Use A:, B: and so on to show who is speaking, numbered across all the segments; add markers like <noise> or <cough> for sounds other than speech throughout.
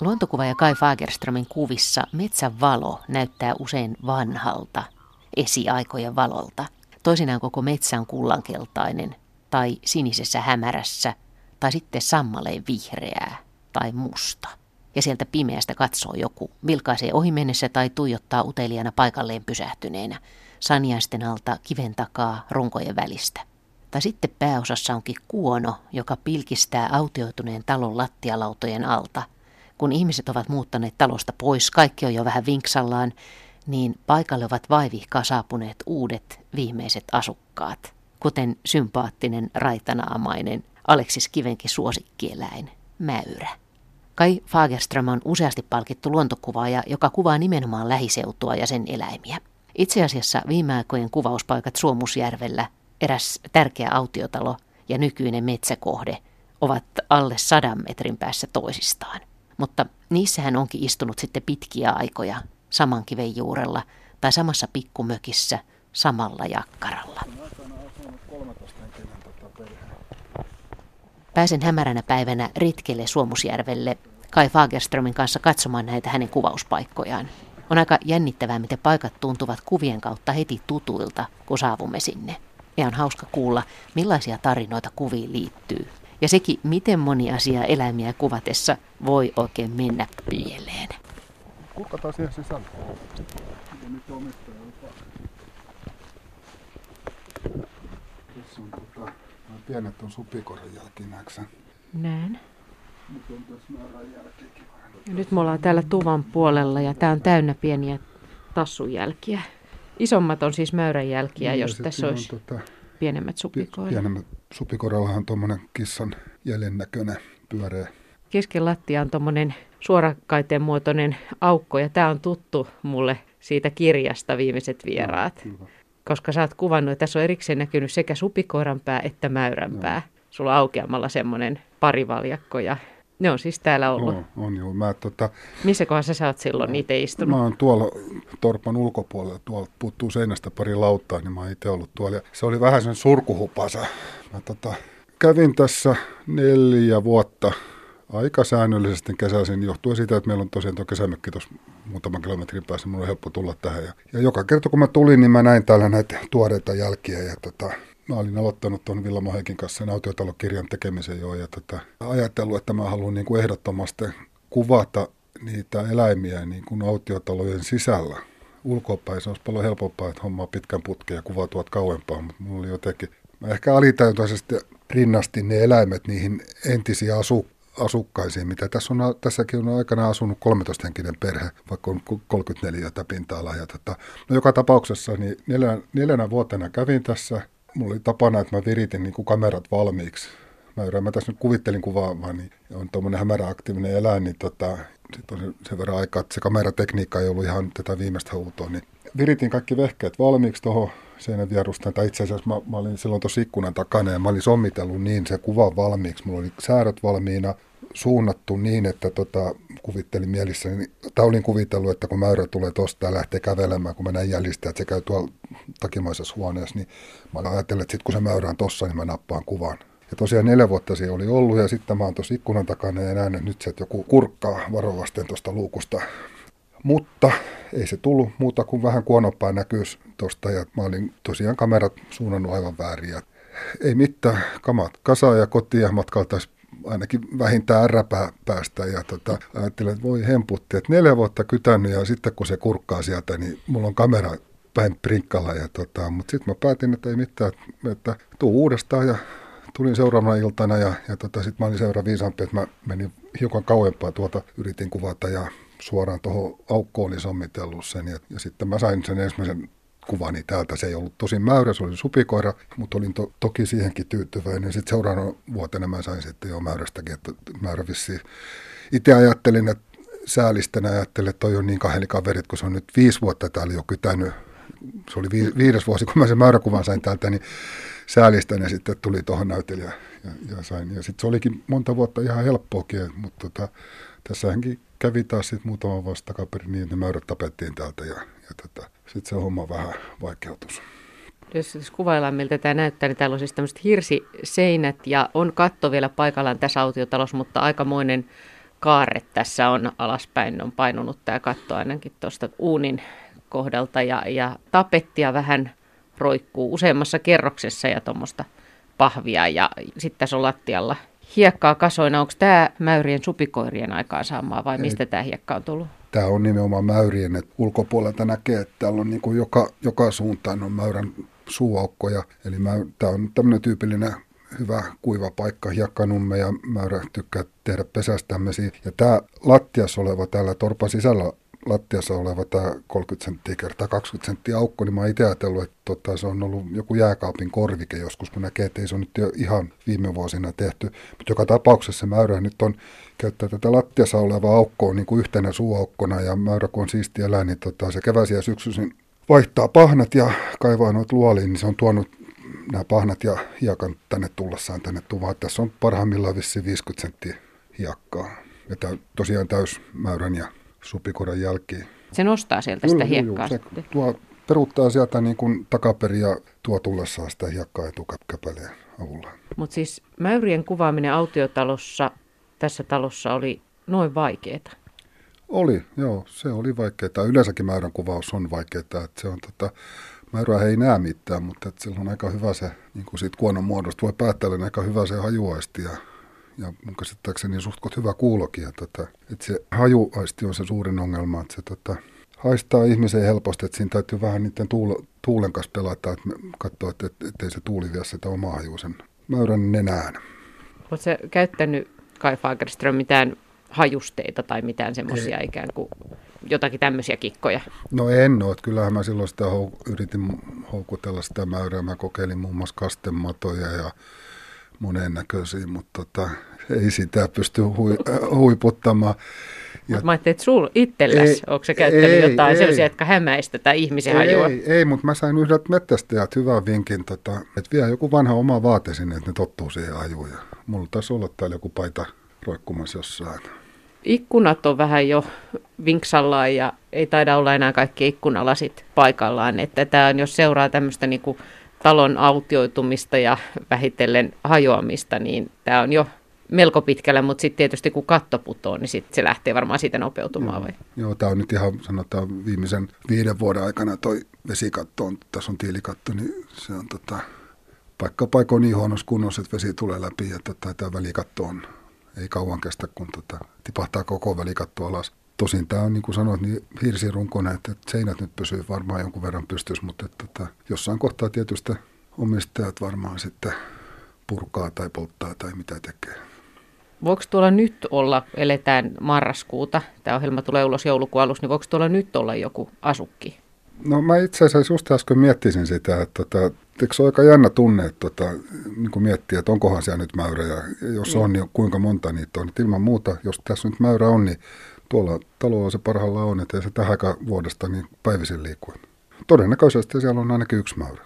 A: Luontokuva ja Kai Fagerströmin kuvissa metsän valo näyttää usein vanhalta, esiaikojen valolta. Toisinaan koko metsä on kullankeltainen tai sinisessä hämärässä tai sitten sammaleen vihreää tai musta. Ja sieltä pimeästä katsoo joku, vilkaisee ohimennessä tai tuijottaa uteliana paikalleen pysähtyneenä, sanjaisten alta kiven takaa runkojen välistä. Tai sitten pääosassa onkin kuono, joka pilkistää autioituneen talon lattialautojen alta. Kun ihmiset ovat muuttaneet talosta pois, kaikki on jo vähän vinksallaan, niin paikalle ovat vaivihkaa saapuneet uudet viimeiset asukkaat, kuten sympaattinen raitanaamainen Aleksis Kivenkin suosikkieläin, mäyrä. Kai Fagerström on useasti palkittu luontokuvaaja, joka kuvaa nimenomaan lähiseutua ja sen eläimiä. Itse asiassa viime aikojen kuvauspaikat Suomusjärvellä, eräs tärkeä autiotalo ja nykyinen metsäkohde ovat alle sadan metrin päässä toisistaan. Mutta niissä hän onkin istunut sitten pitkiä aikoja saman kiven juurella tai samassa pikkumökissä samalla jakkaralla. Pääsen hämäränä päivänä ritkelle Suomusjärvelle Kai Fagerströmin kanssa katsomaan näitä hänen kuvauspaikkojaan. On aika jännittävää, miten paikat tuntuvat kuvien kautta heti tutuilta, kun saavumme sinne. Ja on hauska kuulla, millaisia tarinoita kuviin liittyy. Ja sekin, miten moni asia eläimiä kuvatessa voi oikein mennä pieleen.
B: Kuka siihen sisällä? Nyt omistaja Tässä on tota, pienet on supikoran jälkinäksä.
A: Näin. Ja nyt me ollaan täällä tuvan puolella ja tää on täynnä pieniä tassunjälkiä. Isommat on siis mäyrän jälkiä, niin, jos tässä olisi tota, pienemmät supikoirat.
B: Pienemmät supikoirallahan on tuommoinen kissan jäljen näköinen pyöreä.
A: Kesken lattia on tuommoinen suorakaiteen muotoinen aukko ja tämä on tuttu mulle siitä kirjasta viimeiset vieraat. No, koska sä oot kuvannut, että tässä on erikseen näkynyt sekä supikoiran pää että mäyrän no. pää. Sulla on aukeamalla semmoinen parivaljakko ja ne on siis täällä ollut.
B: On, on joo. Mä, tota,
A: Missä kohdassa sä oot silloin niitä istunut?
B: Mä oon tuolla torpan ulkopuolella, tuolla puuttuu seinästä pari lauttaa, niin mä oon itse ollut tuolla. Ja se oli vähän sen surkuhupasa. Mä tota, kävin tässä neljä vuotta aika säännöllisesti kesäisin johtuen siitä, että meillä on tosiaan tuo kesämökki tuossa muutaman kilometrin päässä, mulla on helppo tulla tähän. Ja, ja joka kerta kun mä tulin, niin mä näin täällä näitä tuoreita jälkiä ja tota, Mä olin aloittanut tuon Villamo Heikin kanssa sen autiotalokirjan tekemisen jo ja tota, ajatellut, että mä haluan niin kuin ehdottomasti kuvata niitä eläimiä niin kuin autiotalojen sisällä. Ulkopäin se olisi paljon helpompaa, että hommaa pitkän putken ja kuvaa tuot kauempaa, mutta mulla oli jotenkin, mä ehkä alitäyntäisesti rinnastin ne eläimet niihin entisiin asu, asukkaisiin, mitä tässä on, tässäkin on aikana asunut 13 henkinen perhe, vaikka on 34 pinta-alaa. Tota, no joka tapauksessa niin neljänä, neljänä vuotena kävin tässä mulla oli tapana, että mä viritin niin kuin kamerat valmiiksi. Mä, mä tässä nyt kuvittelin kuvaamaan, niin on tuommoinen hämäräaktiivinen eläin, niin tota, sitten on sen verran aikaa, että se kameratekniikka ei ollut ihan tätä viimeistä huutoa, niin viritin kaikki vehkeet valmiiksi tuohon seinän vierustaan, tai itse asiassa mä, mä olin silloin tuossa ikkunan takana ja mä olin sommitellut niin se kuva valmiiksi. Mulla oli säädöt valmiina, suunnattu niin, että tota, kuvittelin mielessäni, niin, tai olin kuvitellut, että kun mäyrä tulee tosta ja lähtee kävelemään, kun mä näin jäljistä, että se käy tuolla takimaisessa huoneessa, niin mä ajattelin, että sitten kun se mäyrä on tossa, niin mä nappaan kuvan. Ja tosiaan neljä vuotta se oli ollut ja sitten mä oon tuossa ikkunan takana ja näen, että nyt se, että joku kurkkaa varovasten tuosta luukusta. Mutta ei se tullut muuta kuin vähän kuonoppaa näkyy tuosta ja mä olin tosiaan kamerat suunnannut aivan väärin. Ja ei mitään, kamat kasaa ja kotia matkaltaisi ainakin vähintään ärräpää päästä ja tota, ajattelin, että voi hemputti, että neljä vuotta kytänyt ja sitten kun se kurkkaa sieltä, niin mulla on kamera päin prinkkalla. Ja tota, mutta sitten mä päätin, että ei mitään, että tuu uudestaan ja tulin seuraavana iltana ja, ja tota, sitten mä olin seuraava viisaampi, että mä menin hiukan kauempaa tuota, yritin kuvata ja suoraan tuohon aukkoon niin sommitellut sen ja, ja sitten mä sain sen ensimmäisen kuvani täältä. Se ei ollut tosi mäyrä, se oli supikoira, mutta olin to, toki siihenkin tyytyväinen. Sitten seuraavana vuotena mä sain sitten jo mäyrästäkin, että mäyrä. Itse ajattelin, että säälisten ajattelin, että toi on niin kahden kaverit, kun se on nyt viisi vuotta täällä jo kytänyt. Se oli vi, viides vuosi, kun mä sen mäyräkuvan sain täältä, niin säälisten ja sitten tuli tuohon näytelijä ja, ja sain. Ja sitten se olikin monta vuotta ihan helppoakin, mutta tota, tässähän kävi taas sitten muutama vuosi takaperin niin, että ne mäyrät tapettiin täältä ja, ja tota, sitten se homma vähän vaikeutus.
A: Jos, jos kuvaillaan, miltä tämä näyttää, niin täällä on siis tämmöiset hirsiseinät ja on katto vielä paikallaan tässä autiotalossa, mutta aikamoinen
C: kaarre tässä on alaspäin, on painunut tämä katto ainakin tuosta uunin kohdalta ja, ja tapettia vähän roikkuu useammassa kerroksessa ja tuommoista pahvia ja sitten tässä on lattialla hiekkaa kasoina. Onko tämä mäyrien supikoirien aikaan saamaa vai mistä tämä hiekka on tullut?
B: Tämä on nimenomaan mäyrien, että ulkopuolelta näkee, että täällä on niin kuin joka, joka suuntaan on mäyrän suuaukkoja. Eli mä, tämä on tämmöinen tyypillinen hyvä kuiva paikka, hiekkanumme ja mäyrä tykkää tehdä pesästämmisiä. Ja tämä lattiassa oleva täällä torpan sisällä lattiassa oleva tämä 30 senttiä kertaa 20 senttiä aukko, niin mä oon itse ajatellut, että tota, se on ollut joku jääkaapin korvike joskus, kun näkee, että ei se ole nyt ihan viime vuosina tehty. Mutta joka tapauksessa mäyrä nyt on käyttää tätä lattiassa olevaa aukkoa niin kuin yhtenä suuaukkona ja mäyrä kun on siisti eläin, niin tota, se keväsi ja syksyisin vaihtaa pahnat ja kaivaa noita luoliin, niin se on tuonut nämä pahnat ja hiekan tänne tullessaan tänne tuvaan. Tässä on parhaimmillaan vissi 50 senttiä hiekkaa. Ja tosiaan täysmäyrän ja supikoran jälkiin.
C: Se nostaa sieltä sitä hiekkaa.
B: Juu, se tuo, peruuttaa sieltä niin kuin takaperin ja tuo tullessaan sitä hiekkaa etukäpäleen avulla.
C: Mutta siis mäyrien kuvaaminen autiotalossa, tässä talossa oli noin vaikeaa.
B: Oli, joo, se oli vaikeaa. Yleensäkin mäyrän kuvaus on vaikeaa, että se on tota, mäyrä ei näe mitään, mutta että sillä on aika hyvä se, niin kuin siitä kuonon muodosta voi päättää, niin aika hyvä se hajuaisti ja ja mun käsittääkseni suht hyvä kuulokin. Että, tota, että se hajuaisti on se suurin ongelma, että se tota, haistaa ihmisen helposti, että siinä täytyy vähän niiden tuul, tuulen kanssa pelata, että katsoa, että, että, ettei se tuuli vie sitä omaa hajuisen mäyrän nenään.
C: Oletko se käyttänyt Kai Fagerström mitään hajusteita tai mitään semmoisia ikään kuin jotakin tämmöisiä kikkoja?
B: No en ole. Kyllähän mä silloin sitä hou- yritin houkutella sitä mäyrää. Mä kokeilin muun muassa kastematoja ja monennäköisiä, mutta tota, ei sitä pysty hui, äh, huiputtamaan.
C: Mutta mä ajattelin, että sul itselläs, onko se käyttänyt ei, jotain ei, sellaisia, jotka hämäistä tai ihmisen
B: ei,
C: hajua?
B: Ei, ei mutta mä sain yhdet mettästäjät hyvän vinkin, tota, että vie joku vanha oma vaate sinne, että ne tottuu siihen hajuun. mulla taisi olla täällä joku paita roikkumassa jossain.
C: Ikkunat on vähän jo vinksallaan ja ei taida olla enää kaikki ikkunalasit paikallaan. Että tämä on, jos seuraa tämmöistä niinku talon autioitumista ja vähitellen hajoamista, niin tämä on jo melko pitkällä, mutta sitten tietysti kun katto putoo, niin sit se lähtee varmaan siitä nopeutumaan.
B: Joo,
C: vai?
B: joo tämä on nyt ihan sanotaan viimeisen viiden vuoden aikana toi vesikatto on, tässä on tiilikatto, niin se on tota, paikka paikoin niin huonossa kunnossa, että vesi tulee läpi ja tota, tämä välikatto on, ei kauan kestä, kun tota, tipahtaa koko välikatto alas. Tosin tämä on niin kuin sanoit, niin hirsirunkoinen, että, että seinät nyt pysyy varmaan jonkun verran pystyssä, mutta että, että jossain kohtaa tietysti omistajat varmaan sitten purkaa tai polttaa tai mitä tekee.
C: Voiko tuolla nyt olla, eletään marraskuuta, tämä ohjelma tulee ulos joulukuun alussa, niin voiko tuolla nyt olla joku asukki?
B: No mä itse asiassa just äsken miettisin sitä, että tota, eikö se ole aika jännä tunne, että tota, niin kuin miettiä, että onkohan siellä nyt mäyrä ja jos mm. on, niin kuinka monta niitä on. Että ilman muuta, jos tässä nyt mäyrä on, niin tuolla talolla se parhaalla on, että ei se tähän vuodesta niin päivisin liikkuu. Todennäköisesti siellä on ainakin yksi mäyrä.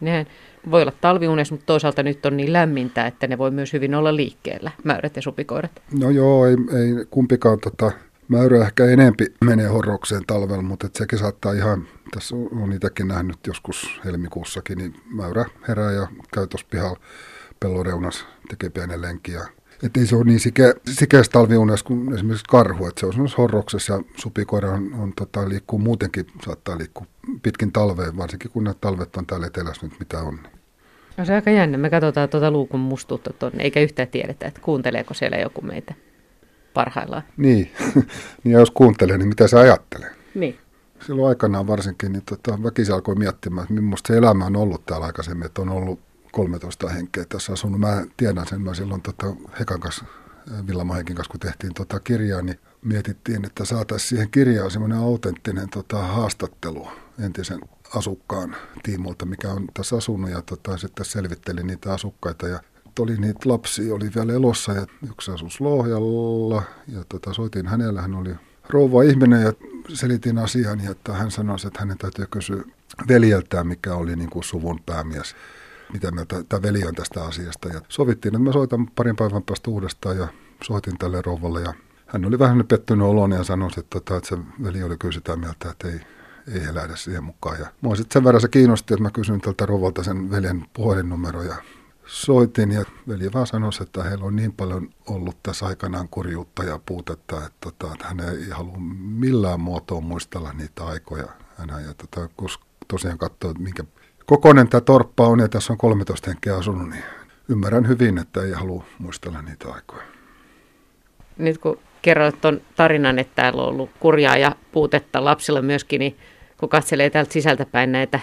C: Nehän voi olla talviunes, mutta toisaalta nyt on niin lämmintä, että ne voi myös hyvin olla liikkeellä, mäyrät ja supikoirat.
B: No joo, ei, ei kumpikaan tota, mäyrä ehkä enempi menee horrokseen talvella, mutta et sekin saattaa ihan, tässä on itsekin nähnyt joskus helmikuussakin, niin mäyrä herää ja käy tuossa pihalla pelloreunas, tekee pienen lenkin ja että ei se ole niin sike, sikeässä talviunes kuin esimerkiksi karhu, että se on semmoisessa horroksessa ja supikoira on, on tota, liikkuu muutenkin, saattaa liikkua pitkin talveen, varsinkin kun nämä talvet on täällä etelässä nyt mitä on.
C: No se on aika jännä. Me katsotaan tuota luukun mustuutta tuonne, eikä yhtään tiedetä, että kuunteleeko siellä joku meitä parhaillaan.
B: Niin, <laughs> niin ja jos kuuntelee, niin mitä se ajattelee?
C: Niin.
B: Silloin aikanaan varsinkin, niin tota, väkisin alkoi miettimään, että millaista se elämä on ollut täällä aikaisemmin, että on ollut 13 henkeä tässä asunut. Mä tiedän sen, mä silloin tota Hekan kanssa, Villama Hekin kanssa, kun tehtiin tota kirjaa, niin mietittiin, että saataisiin siihen kirjaan semmoinen autenttinen tota, haastattelu entisen asukkaan tiimolta, mikä on tässä asunut ja tota, sitten selvitteli niitä asukkaita ja oli niitä lapsia, oli vielä elossa ja yksi asus Lohjalla ja tota, soitin hänellä, hän oli rouva ihminen ja selitin asian ja että hän sanoi, että hänen täytyy kysyä veljeltään, mikä oli niin kuin suvun päämies mitä mieltä tämä veli on tästä asiasta. Ja sovittiin, että mä soitan parin päivän päästä uudestaan ja soitin tälle rouvalle ja hän oli vähän pettynyt olon ja sanoi, että, että se veli oli kyllä sitä mieltä, että ei, ei lähde siihen mukaan. Ja mua sitten sen verran se kiinnosti, että mä kysyin tältä rouvalta sen veljen puhelinnumero ja soitin ja veli vaan sanoi, että heillä on niin paljon ollut tässä aikanaan kurjuutta ja puutetta, että, tota, että hän ei halua millään muotoa muistella niitä aikoja. Hän ja tota, koska tosiaan katsoo, minkä kokoinen tämä torppa on ja tässä on 13 henkeä asunut, niin ymmärrän hyvin, että ei halua muistella niitä aikoja.
C: Nyt kun kerroit tuon tarinan, että täällä on ollut kurjaa ja puutetta lapsilla myöskin, niin kun katselee täältä sisältäpäin näitä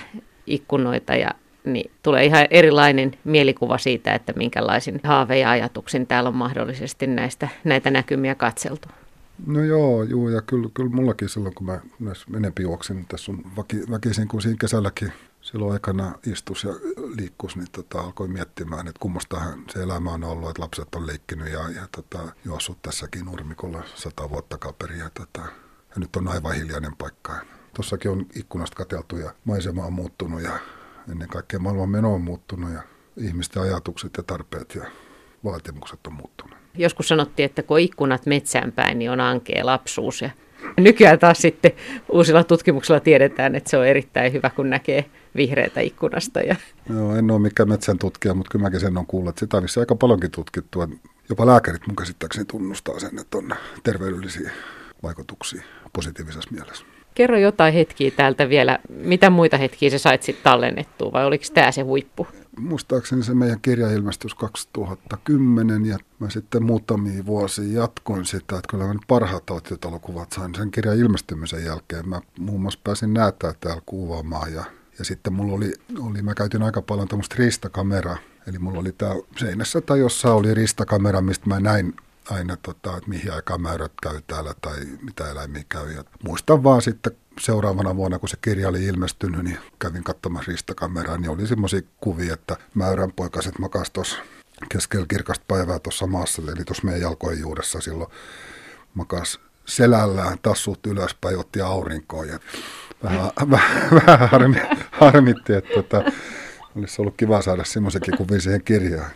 C: ikkunoita ja niin tulee ihan erilainen mielikuva siitä, että minkälaisin haave ja ajatuksin täällä on mahdollisesti näistä, näitä näkymiä katseltu.
B: No joo, juu, ja kyllä, kyllä mullakin silloin, kun mä myös enempi juoksin, tässä on väki, väkisin, kun siinä kesälläkin silloin aikana istus ja liikkus, niin tota, alkoi miettimään, että kummastahan se elämä on ollut, että lapset on leikkinyt ja, ja tota, juossut tässäkin nurmikolla sata vuotta kaperi ja, tota, ja nyt on aivan hiljainen paikka. Tuossakin on ikkunasta kateltu ja maisema on muuttunut ja ennen kaikkea maailman meno on muuttunut ja ihmisten ajatukset ja tarpeet ja vaatimukset on muuttunut.
C: Joskus sanottiin, että kun ikkunat metsään päin, niin on ankea lapsuus ja nykyään taas sitten uusilla tutkimuksilla tiedetään, että se on erittäin hyvä, kun näkee vihreätä ikkunasta. Ja...
B: Joo, en ole mikään metsän tutkija, mutta kyllä mäkin sen on kuullut, että sitä on aika paljonkin tutkittu. Jopa lääkärit mun käsittääkseni tunnustaa sen, että on terveydellisiä vaikutuksia positiivisessa mielessä.
C: Kerro jotain hetkiä täältä vielä. Mitä muita hetkiä sä sait sitten tallennettua vai oliko tämä se huippu?
B: Muistaakseni se meidän kirja ilmestyi 2010 ja mä sitten muutamia vuosia jatkoin sitä, että kyllä mä parhaat autiotalokuvat sain sen kirjan ilmestymisen jälkeen. Mä muun muassa pääsin näyttää täällä kuvaamaan ja, ja sitten mulla oli, oli, mä käytin aika paljon tämmöistä ristakameraa. Eli mulla oli täällä seinässä tai jossa oli ristakamera, mistä mä näin aina, tota, että mihin aikaan määrät käy täällä tai mitä eläimiä käy. Ja muistan vaan sitten seuraavana vuonna, kun se kirja oli ilmestynyt, niin kävin katsomassa ristakameraa, niin oli semmoisia kuvia, että mäyrän poikaset makas tuossa keskellä kirkasta päivää tuossa maassa, eli tuossa meidän jalkojen juuressa silloin makas selällään, tassut ylöspäin, otti aurinkoon ja vähän, vähän, vähän harmi, harmitti, että tota, olisi ollut kiva saada semmoisenkin kuvia siihen kirjaan.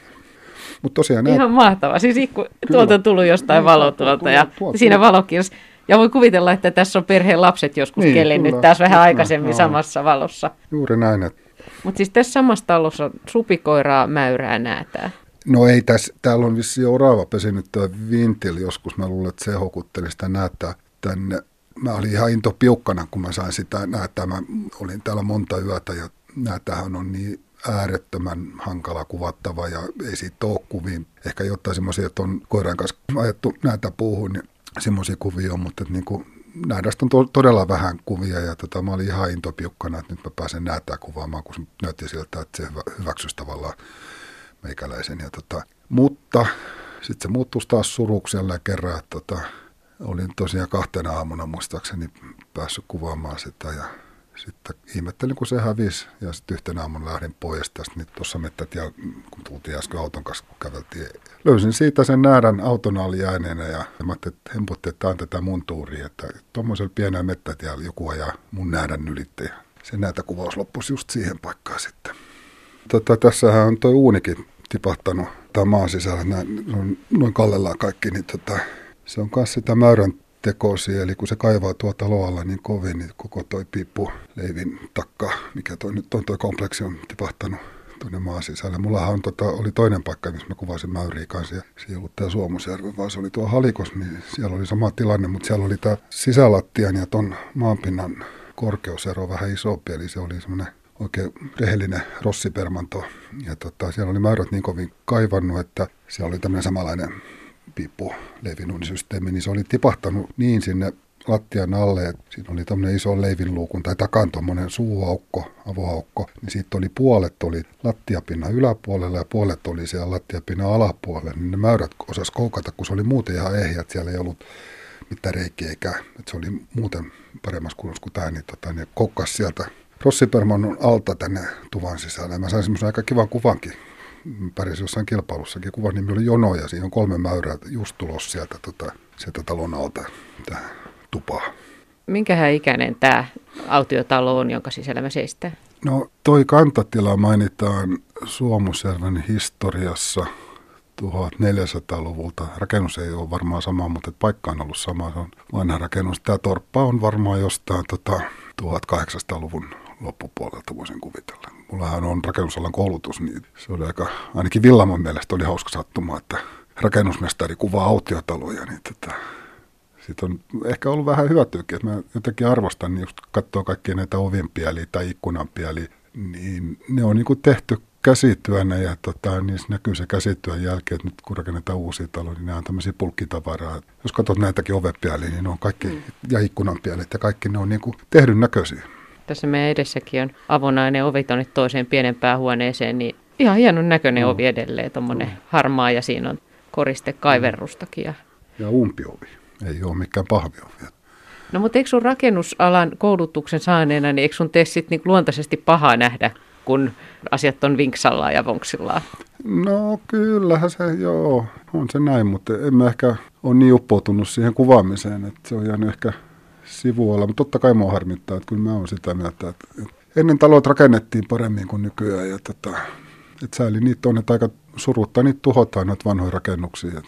C: Mutta tosiaan Ihan nämä... mahtavaa. Siis ikku, tuolta on tullut jostain valo tuolta ja tuolta. siinä valokirjassa. Ja voi kuvitella, että tässä on perheen lapset joskus niin, kelennyt tässä vähän aikaisemmin no, samassa valossa.
B: Juuri näin. Että...
C: Mutta siis tässä samassa talossa supikoiraa, mäyrää, näätää.
B: No ei tässä, täällä on vissi oraava pesinyt tuo vintil joskus. Mä luulen, että se hokutteli sitä näätää tänne. Mä olin ihan into piukkana, kun mä sain sitä näätää. Mä olin täällä monta yötä ja näätähän on niin äärettömän hankala kuvattava ja ei siitä ole kuviin. Ehkä jotain semmoisia, että on koiran kanssa ajettu näitä puuhun, niin semmoisia kuvia on, mutta niin kuin, nähdästä on to- todella vähän kuvia ja tota, mä olin ihan intopiukkana, että nyt mä pääsen näyttää kuvaamaan, kun näytti siltä, että se hyvä, hyväksyisi tavallaan meikäläisen. Ja tota, mutta sitten se muuttuisi taas suruksi jälleen kerran, että tota, olin tosiaan kahtena aamuna muistaakseni päässyt kuvaamaan sitä ja sitten ihmettelin, kun se hävisi ja sitten yhtenä aamuna lähdin pois tästä niin tuossa mettätiellä, kun tultiin äsken auton kanssa, kun käveltiin. Löysin siitä sen näärän auton jääneenä ja mä ajattelin, että hemputti, että on tätä mun tuuria, että tuommoisella pienellä mettätiellä joku ajaa mun näärän ylittäjä. Se kuvaus loppuisi just siihen paikkaan sitten. Tota, tässähän on tuo uunikin tipahtanut tämä maan sisällä, noin, noin kallellaan kaikki, niin tota, se on myös sitä mäyrän tekosi, eli kun se kaivaa tuota loalla niin kovin, niin koko toi piippu leivin takka, mikä toi nyt on toi kompleksi, on tipahtanut tuonne maan sisälle. Mullahan on, tota, oli toinen paikka, missä mä kuvasin mäyriä kanssa, ja siellä ei ollut tämä Suomusjärvi, vaan se oli tuo Halikos, niin siellä oli sama tilanne, mutta siellä oli tämä sisälattian ja ton maanpinnan korkeusero vähän isompi, eli se oli semmoinen oikein rehellinen rossipermanto. Ja tota, siellä oli mäyrät niin kovin kaivannut, että siellä oli tämmöinen samanlainen piippu leivinuunisysteemi, niin se oli tipahtanut niin sinne lattian alle, että siinä oli tämmöinen iso leivinluukun tai takan tuommoinen suuaukko, avoaukko, niin siitä oli puolet oli lattiapinnan yläpuolella ja puolet oli siellä lattiapinnan alapuolella, niin ne mäyrät osas koukata, kun se oli muuten ihan ehjä, että siellä ei ollut mitään reikiä eikä, että se oli muuten paremmassa kunnossa kuin tämä, niin tota, ne koukkas sieltä Rossiperman alta tänne tuvan sisälle. Mä sain semmoisen aika kivan kuvankin pärjäsin jossain kilpailussakin. Kuvan nimi oli Jono ja siinä on kolme mäyrää just tulos sieltä, tota, sieltä talon alta tähän tupaan.
C: Minkähän ikäinen tämä autiotalo on, jonka sisällä me seistää?
B: No toi kantatila mainitaan Suomusjärven historiassa 1400-luvulta. Rakennus ei ole varmaan sama, mutta paikka on ollut sama. Se on vanha rakennus. Tämä torppa on varmaan jostain tota, 1800-luvun loppupuolelta, voisin kuvitella. Mullahan on rakennusalan koulutus, niin se oli aika, ainakin Villamon mielestä oli hauska sattuma, että rakennusmestari kuvaa autiotaloja, niin tota, siitä on ehkä ollut vähän hyötyäkin, että mä jotenkin arvostan, niin just katsoo kaikkia näitä ovenpieliä tai ikkunanpieliä, niin ne on niin kuin tehty käsityönä ja tota, niissä näkyy se käsityön jälkeen, että nyt kun rakennetaan uusia taloja, niin nämä on tämmöisiä pulkkitavaraa. Jos katsot näitäkin ovepieliä, niin ne on kaikki, mm. ja ikkunanpielet ja kaikki ne on niin kuin tehdyn näköisiä.
C: Tässä meidän edessäkin on avonainen ovi tuonne toiseen pienempään huoneeseen, niin ihan hienon näköinen mm. ovi edelleen, tuommoinen mm. harmaa ja siinä on koriste kaiverrustakin. Ja,
B: ja umpiovi, ei ole mikään pahviovi.
C: No mutta eikö sun rakennusalan koulutuksen saaneena, niin eikö sun tee sitten niin luontaisesti pahaa nähdä, kun asiat on vinksallaan ja vonksillaan?
B: No kyllähän se, joo, on se näin, mutta en mä ehkä ole niin uppoutunut siihen kuvaamiseen, että se on jäänyt ehkä sivualla. Mutta totta kai mua harmittaa, että kyllä mä oon sitä mieltä, että, ennen talot rakennettiin paremmin kuin nykyään ja tota, että sääli niitä on, että aika suruttaa niitä tuhotaan noita vanhoja rakennuksia.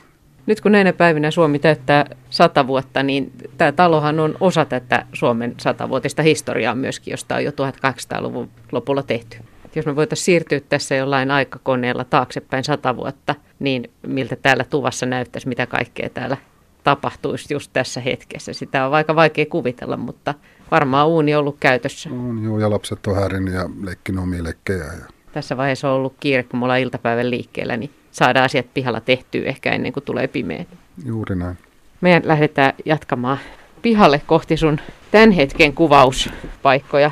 C: Nyt kun näinä päivinä Suomi täyttää sata vuotta, niin tämä talohan on osa tätä Suomen satavuotista historiaa myöskin, josta on jo 1800-luvun lopulla tehty. Jos me voitaisiin siirtyä tässä jollain aikakoneella taaksepäin sata vuotta, niin miltä täällä tuvassa näyttäisi, mitä kaikkea täällä tapahtuisi just tässä hetkessä. Sitä on aika vaikea kuvitella, mutta varmaan uuni on ollut käytössä.
B: On, joo, ja lapset on häirinyt ja leikkinyt omia leikkejä. Ja...
C: Tässä vaiheessa on ollut kiire, kun me ollaan iltapäivän liikkeellä, niin saada asiat pihalla tehtyä ehkä ennen kuin tulee pimeä.
B: Juuri näin.
C: Meidän lähdetään jatkamaan pihalle kohti sun tämän hetken kuvauspaikkoja.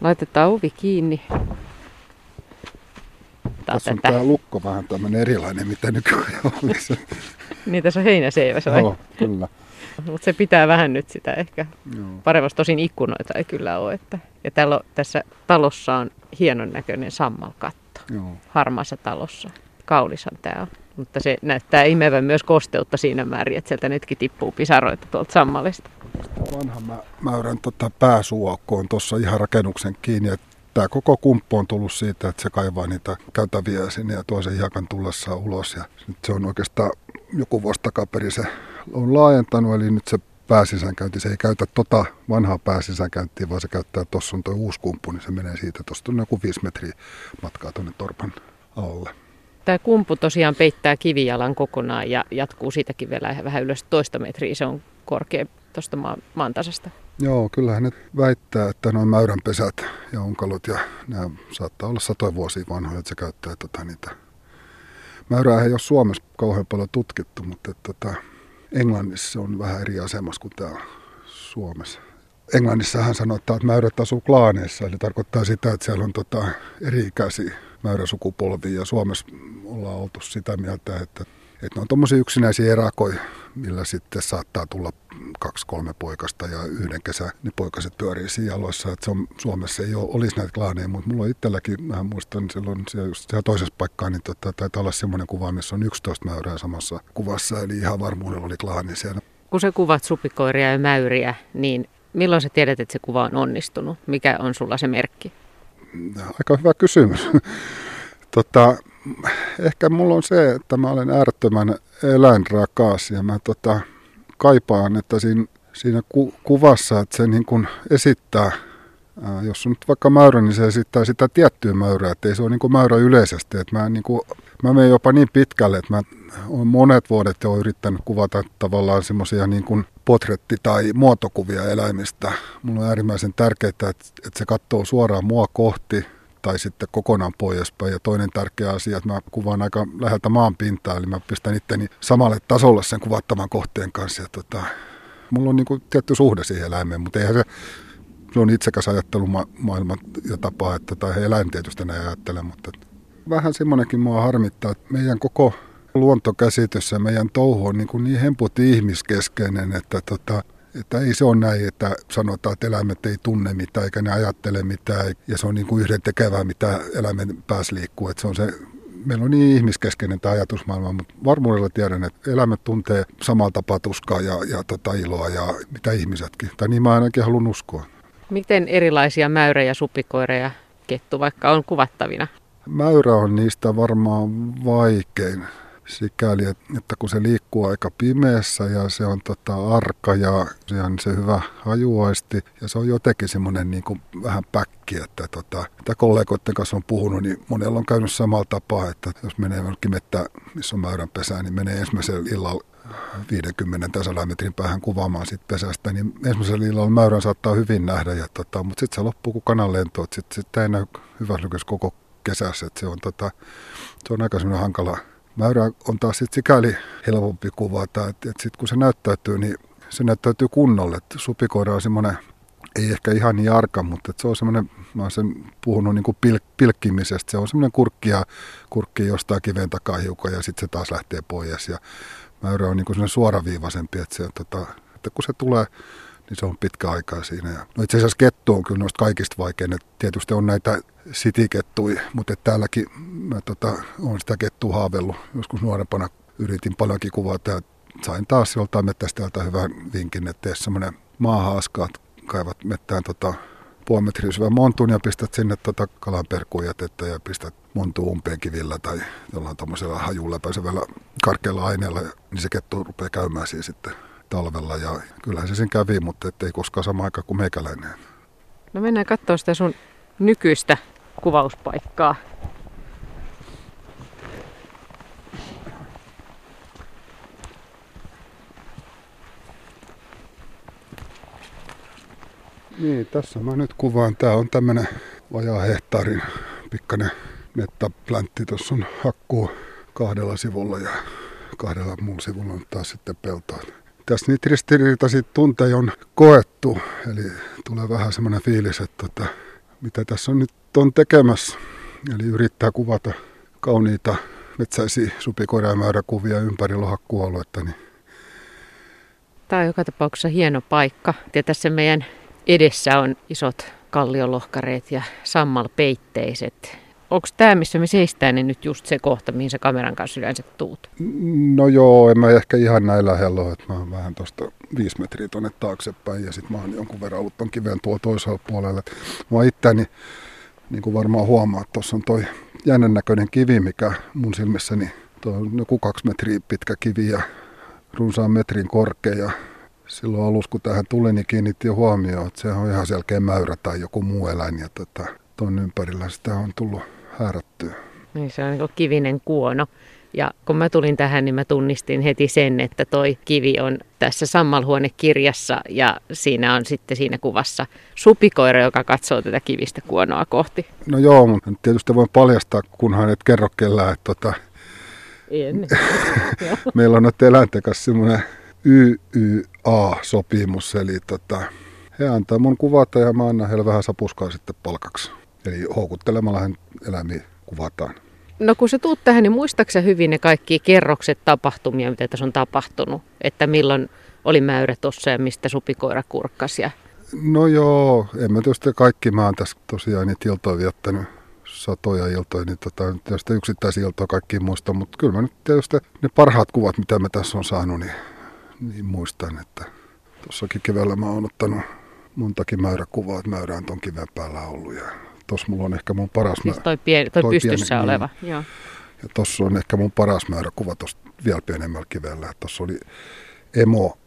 C: Laitetaan ovi kiinni.
B: Tässä on tämä lukko vähän tämmöinen erilainen, mitä nykyään olisi. <laughs>
C: niin, tässä on heinäseiväs vai?
B: Joo, kyllä.
C: Mutta se pitää vähän nyt sitä ehkä. Paremmassa tosin ikkunoita ei kyllä ole. Että. Ja täällä on, tässä talossa on hienon näköinen sammalkatto. Joo. Harmaassa talossa. Kaulishan tämä on. Mutta se näyttää imevän myös kosteutta siinä määrin, että sieltä nytkin tippuu pisaroita tuolta sammalista.
B: Vanha mä, mäyrän tota pääsuokko on tuossa ihan rakennuksen kiinni. Tämä koko kumppu on tullut siitä, että se kaivaa niitä käytäviä sinne ja toisen hiakan tullessa ulos. Ja nyt se on oikeastaan joku vuosi takaperin se on laajentanut, eli nyt se pääsisäänkäynti, se ei käytä tota vanhaa pääsisäänkäyntiä, vaan se käyttää, tuossa on tuo uusi kumppu, niin se menee siitä, tuosta on joku viisi metriä matkaa tuonne torpan alle.
C: Tämä kumpu tosiaan peittää kivijalan kokonaan ja jatkuu siitäkin vielä vähän ylös toista metriä. Se on korkea tuosta maan, maan tasasta.
B: Joo, kyllähän ne väittää, että noin mäyränpesät ja unkalot ja nämä saattaa olla satoja vuosia vanhoja, että se käyttää tota, niitä. Mäyrää ei ole Suomessa kauhean paljon tutkittu, mutta että, tota, Englannissa on vähän eri asemassa kuin täällä Suomessa. Englannissahan sanotaan, että mäyrät asuu klaaneissa, eli tarkoittaa sitä, että siellä on tota eri-ikäisiä mäyräsukupolvia ja Suomessa ollaan oltu sitä mieltä, että, että ne on tuommoisia yksinäisiä erakoja, millä sitten saattaa tulla kaksi-kolme poikasta ja yhden kesän ne poikaset pyörii jaloissa. Että se on, Suomessa ei ole, olisi näitä klaaneja, mutta mulla on itselläkin, mä muistan silloin siellä, just siellä toisessa paikkaa, niin tota, taitaa olla semmoinen kuva, missä on 11 mäyrää samassa kuvassa, eli ihan varmuudella oli klaani siellä.
C: Kun sä kuvat supikoiria ja mäyriä, niin milloin sä tiedät, että se kuva on onnistunut? Mikä on sulla se merkki?
B: Aika hyvä kysymys. <laughs> tota, ehkä mulla on se, että mä olen äärettömän eläinrakas ja mä tota, kaipaan, että siinä, siinä ku, kuvassa, että se niin kuin esittää, ää, jos on nyt vaikka mäyrä, niin se esittää sitä tiettyä mäyrää, että ei se ole niin kuin mäyrä yleisesti. Että mä, niin kuin, mä menen jopa niin pitkälle, että mä olen monet vuodet jo yrittänyt kuvata tavallaan semmoisia niin kuin potretti- tai muotokuvia eläimistä. Mulla on äärimmäisen tärkeää, että, että se katsoo suoraan mua kohti, tai sitten kokonaan poispäin. Ja toinen tärkeä asia, että mä kuvaan aika läheltä maan pintaa, eli mä pistän itteni samalle tasolle sen kuvattavan kohteen kanssa. Ja tota, mulla on niin kuin tietty suhde siihen eläimeen, mutta eihän se, se on itsekäs ajattelumaailma ja tapa, että tai eläin tietysti näin ajattele, mutta vähän semmoinenkin mua harmittaa, että meidän koko luontokäsitys ja meidän touhu on niin, kuin niin hemput ihmiskeskeinen, että tota, että ei se ole näin, että sanotaan, että eläimet ei tunne mitään eikä ne ajattele mitään ja se on niin kuin yhden tekevää, mitä eläimen päässä liikkuu. Että se on se, meillä on niin ihmiskeskeinen tämä ajatusmaailma, mutta varmuudella tiedän, että eläimet tuntee samalla tapaa tuskaa ja, ja tota iloa ja mitä ihmisetkin. Tai niin mä ainakin haluan uskoa.
C: Miten erilaisia mäyrejä, supikoireja, kettu vaikka on kuvattavina?
B: Mäyrä on niistä varmaan vaikein. Sikäli, että kun se liikkuu aika pimeässä ja se on tota arka ja se on se hyvä hajuaisti ja se on jotenkin semmoinen niin vähän päkki, että tota, mitä kollegoiden kanssa on puhunut, niin monella on käynyt samalla tapaa, että jos menee jollekin mettä, missä on mäyränpesää, niin menee ensimmäisellä illalla 50 tai 100 metrin päähän kuvaamaan siitä pesästä, niin ensimmäisellä illalla mäyrän saattaa hyvin nähdä, ja tota, mutta sitten se loppuu kuin kananlento, että sitten sit ei näy hyvä koko kesässä, että se on, tota, se on aika semmoinen hankala. Mäyrä on taas sitten sikäli helpompi kuvata, että, että sitten kun se näyttäytyy, niin se näyttäytyy kunnolle. Että supikoira on semmoinen, ei ehkä ihan niin arka, mutta se on semmoinen, mä oon sen puhunut niin kuin pil, pilkkimisestä, se on semmoinen kurkki ja kurkki jostain kiven takaa hiukan ja sitten se taas lähtee pois. Ja mäyrä on niin kuin suoraviivaisempi, että, se, tota, että kun se tulee, niin se on pitkä aikaa siinä. Ja, no itse asiassa kettu on kyllä noista kaikista vaikein. että tietysti on näitä sitikettuja, mutta täälläkin mä tota, olen sitä kettua haavellut. Joskus nuorempana yritin paljonkin kuvata ja sain taas joltain mettästäjältä hyvän vinkin, että tee semmoinen maahaaska, kaivat mettään tota, puoli metriä syvän montun ja pistät sinne tota kalanperkuun jätettä ja pistät montu umpeen kivillä tai jollain tuommoisella hajuläpäisevällä karkealla aineella, niin se kettu rupeaa käymään siinä sitten talvella. Ja kyllähän se sen kävi, mutta ei koskaan sama aika kuin meikäläinen.
C: No mennään katsomaan sitä sun nykyistä kuvauspaikkaa.
B: Niin, tässä mä nyt kuvaan. Tää on tämmönen vajaa hehtaarin pikkainen mettäpläntti. Tuossa on hakkuu kahdella sivulla ja kahdella muun sivulla on taas sitten peltoa. Tässä niitä ristiriitaisia tunteja on koettu, eli tulee vähän semmoinen fiilis, että tota, mitä tässä on nyt on tekemässä. Eli yrittää kuvata kauniita metsäisiä supikoiraimääräkuvia ympäri lohakkualuetta. Niin
C: Tämä on joka tapauksessa hieno paikka. Ja tässä meidän edessä on isot kalliolohkareet ja sammalpeitteiset. Onko tämä, missä me seistään, niin nyt just se kohta, mihin sä kameran kanssa yleensä tuut?
B: No joo, en mä ehkä ihan näin lähellä ole, että mä oon vähän tuosta viisi metriä tuonne taaksepäin ja sitten mä oon jonkun verran ollut ton kiven tuolla toisella puolella. Mä itseäni, niin kuin varmaan huomaa, että tuossa on toi jännän näköinen kivi, mikä mun silmissäni, tuo on joku kaksi metriä pitkä kivi ja runsaan metrin korkea ja silloin alussa, kun tähän tuli, niin kiinnitti huomioon, että se on ihan selkeä mäyrä tai joku muu eläin ja tota, tuon ympärillä sitä on tullut häärättyä.
C: Niin se on niin kivinen kuono. Ja kun mä tulin tähän, niin mä tunnistin heti sen, että toi kivi on tässä sammalhuonekirjassa ja siinä on sitten siinä kuvassa supikoira, joka katsoo tätä kivistä kuonoa kohti.
B: No joo, mutta tietysti voin paljastaa, kunhan et kerro kellään, että tota,
C: en. <laughs>
B: meillä on nyt eläinten kanssa semmoinen YYA-sopimus, eli tota, he antaa mun kuvata ja mä annan heille vähän sapuskaa sitten palkaksi. Eli houkuttelemalla eläimiä kuvataan.
C: No kun sä tuut tähän, niin muistaaksä hyvin ne kaikki kerrokset tapahtumia, mitä tässä on tapahtunut? Että milloin oli mäyrä tuossa ja mistä supikoira kurkkasi? Ja...
B: No joo, en mä tietysti kaikki. Mä oon tässä tosiaan niitä iltoja viettänyt satoja iltoja, niin tota, tietysti yksittäisiä iltoja kaikki muista, mutta kyllä mä nyt tietysti ne parhaat kuvat, mitä mä tässä on saanut, niin, niin muistan, että tuossakin keväällä mä oon ottanut montakin mäyräkuvaa, että mäyrä on ton kiven päällä ollut ja Tuossa mulla on ehkä mun paras
C: siis toi, pien, toi, toi pystyssä pieni, oleva, niin. joo.
B: Ja tuossa on ehkä mun paras määrä kuva tuosta vielä pienemmällä kivellä. Tuossa oli emo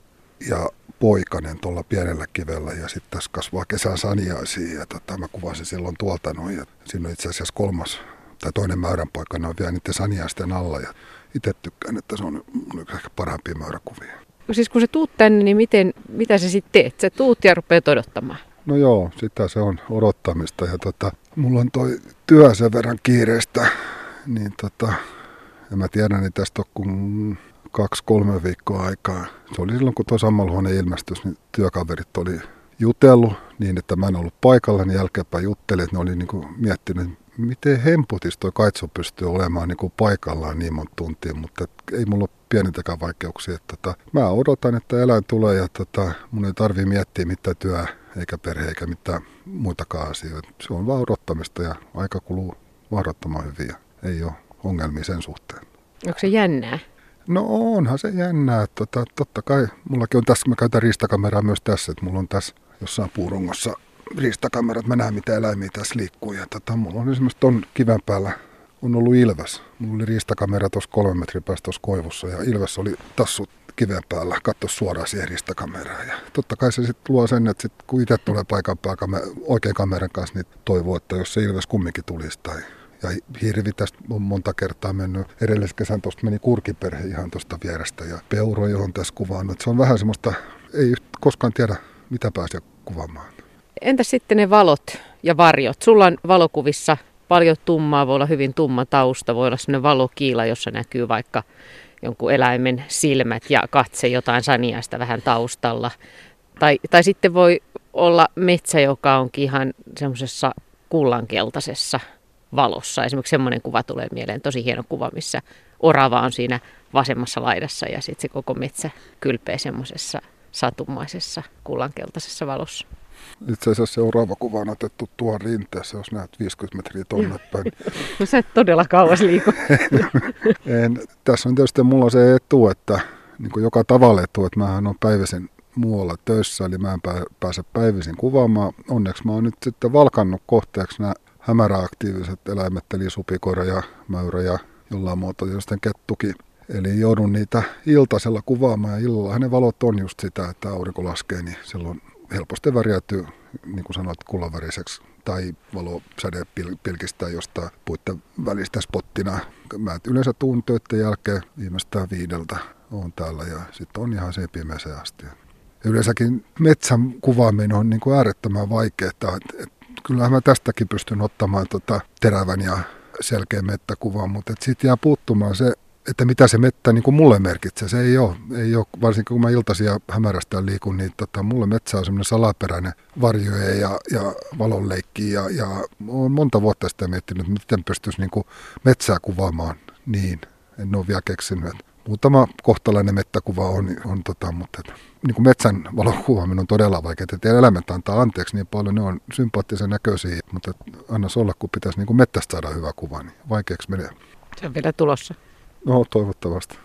B: ja poikanen tuolla pienellä kivellä ja sitten tässä kasvaa kesän saniaisia ja tota, mä kuvasin silloin tuolta noin ja siinä on itse asiassa kolmas tai toinen määränpoika, ne on vielä niiden saniaisten alla ja itse tykkään, että se on yksi ehkä parhaimpia mäyräkuvia.
C: Siis kun sä tuut tänne, niin miten, mitä sä sitten teet? Sä tuut ja rupeat odottamaan?
B: No joo, sitä se on odottamista ja tota, mulla on toi työ sen verran kiireistä, niin tota, ja mä tiedän, niin tästä on kun kaksi-kolme viikkoa aikaa. Se oli silloin, kun tuo sammalhuone ilmestys, niin työkaverit oli jutellut niin, että mä en ollut paikalla, niin jälkeenpäin juttelin, että ne oli niin kuin miettinyt, miten hemputis toi kaitso pystyy olemaan niin kuin paikallaan niin monta tuntia, mutta ei mulla ole pienintäkään vaikeuksia. Että, tota, mä odotan, että eläin tulee ja tota, mun ei tarvi miettiä mitä työ eikä perhe eikä mitään muitakaan asioita. Se on vaan odottamista ja aika kuluu mahdottoman hyvin ja ei ole ongelmia sen suhteen.
C: Onko se jännää?
B: No onhan se jännää. Tota, totta kai mullakin on tässä, mä käytän riistakameraa myös tässä, että mulla on tässä jossain puurungossa riistakamerat, mä näen mitä eläimiä tässä liikkuu. Ja tota, mulla on esimerkiksi ton kiven päällä on ollut ilves. Mulla oli riistakamera tuossa kolme metrin päästä tuossa koivussa ja ilves oli tassut kiven päällä, katso suoraan siihen ristakameraan. Ja totta kai se sitten luo sen, että sit, kun itse tulee paikan päällä kamer- oikein kameran kanssa, niin toivoo, että jos se ilves kumminkin tulisi tai ja hirvi tästä on monta kertaa mennyt. Edelliskesän tuosta meni kurkiperhe ihan tuosta vierestä ja peuro, johon tässä kuvaan. Se on vähän semmoista, ei koskaan tiedä, mitä pääsee kuvaamaan.
C: Entä sitten ne valot ja varjot? Sulla on valokuvissa paljon tummaa, voi olla hyvin tumma tausta, voi olla sellainen valokiila, jossa näkyy vaikka jonkun eläimen silmät ja katse jotain saniasta vähän taustalla. Tai, tai sitten voi olla metsä, joka onkin ihan semmoisessa kullankeltaisessa valossa. Esimerkiksi semmoinen kuva tulee mieleen, tosi hieno kuva, missä orava on siinä vasemmassa laidassa ja sitten se koko metsä kylpee semmoisessa satumaisessa kullankeltaisessa valossa.
B: Itse asiassa seuraava kuva on otettu tuon rinteessä, jos näet 50 metriä tonne päin. <laughs>
C: No sä et todella kauas liiku. <laughs>
B: en, tässä on tietysti mulla se etu, että niin kuin joka tavalla etu, että mähän on päiväisen muualla töissä, eli mä en pääse päivisin kuvaamaan. Onneksi mä oon nyt sitten valkannut kohteeksi nämä hämäräaktiiviset eläimet, eli supikoira ja mäyrä ja jollain muuta sitten kettuki. Eli joudun niitä iltasella kuvaamaan ja illalla ne valot on just sitä, että aurinko laskee, niin silloin helposti värjäytyy, niin kuin sanoit, kullanväriseksi tai valosäde pilkistää jostain puitten välistä spottina. Mä yleensä tuun töiden jälkeen viimeistään viideltä on täällä ja sitten on ihan se pimeeseen asti. Yleensäkin metsän kuvaaminen on niin kuin äärettömän vaikeaa. Et, kyllähän mä tästäkin pystyn ottamaan tota terävän ja selkeän mettäkuvan, mutta sitten jää puuttumaan se, että mitä se mettä niin kuin mulle merkitsee. Se ei ole, ei ole, varsinkin kun mä iltaisin ja hämärästä liikun, niin tota, mulle metsä on semmoinen salaperäinen varjoje ja, ja valonleikki. Ja, ja olen monta vuotta sitä miettinyt, miten pystyisi niin kuin metsää kuvaamaan niin. En ole vielä keksinyt. Muutama kohtalainen mettäkuva on, on tota, mutta että, niin kuin metsän valokuvaaminen on todella vaikeaa. Että elämät antaa anteeksi niin paljon, ne on sympaattisen näköisiä, mutta anna olla, kun pitäisi niin kuin mettästä saada hyvä kuva, niin vaikeaksi menee.
C: Se on vielä tulossa.
B: No toivottavasti.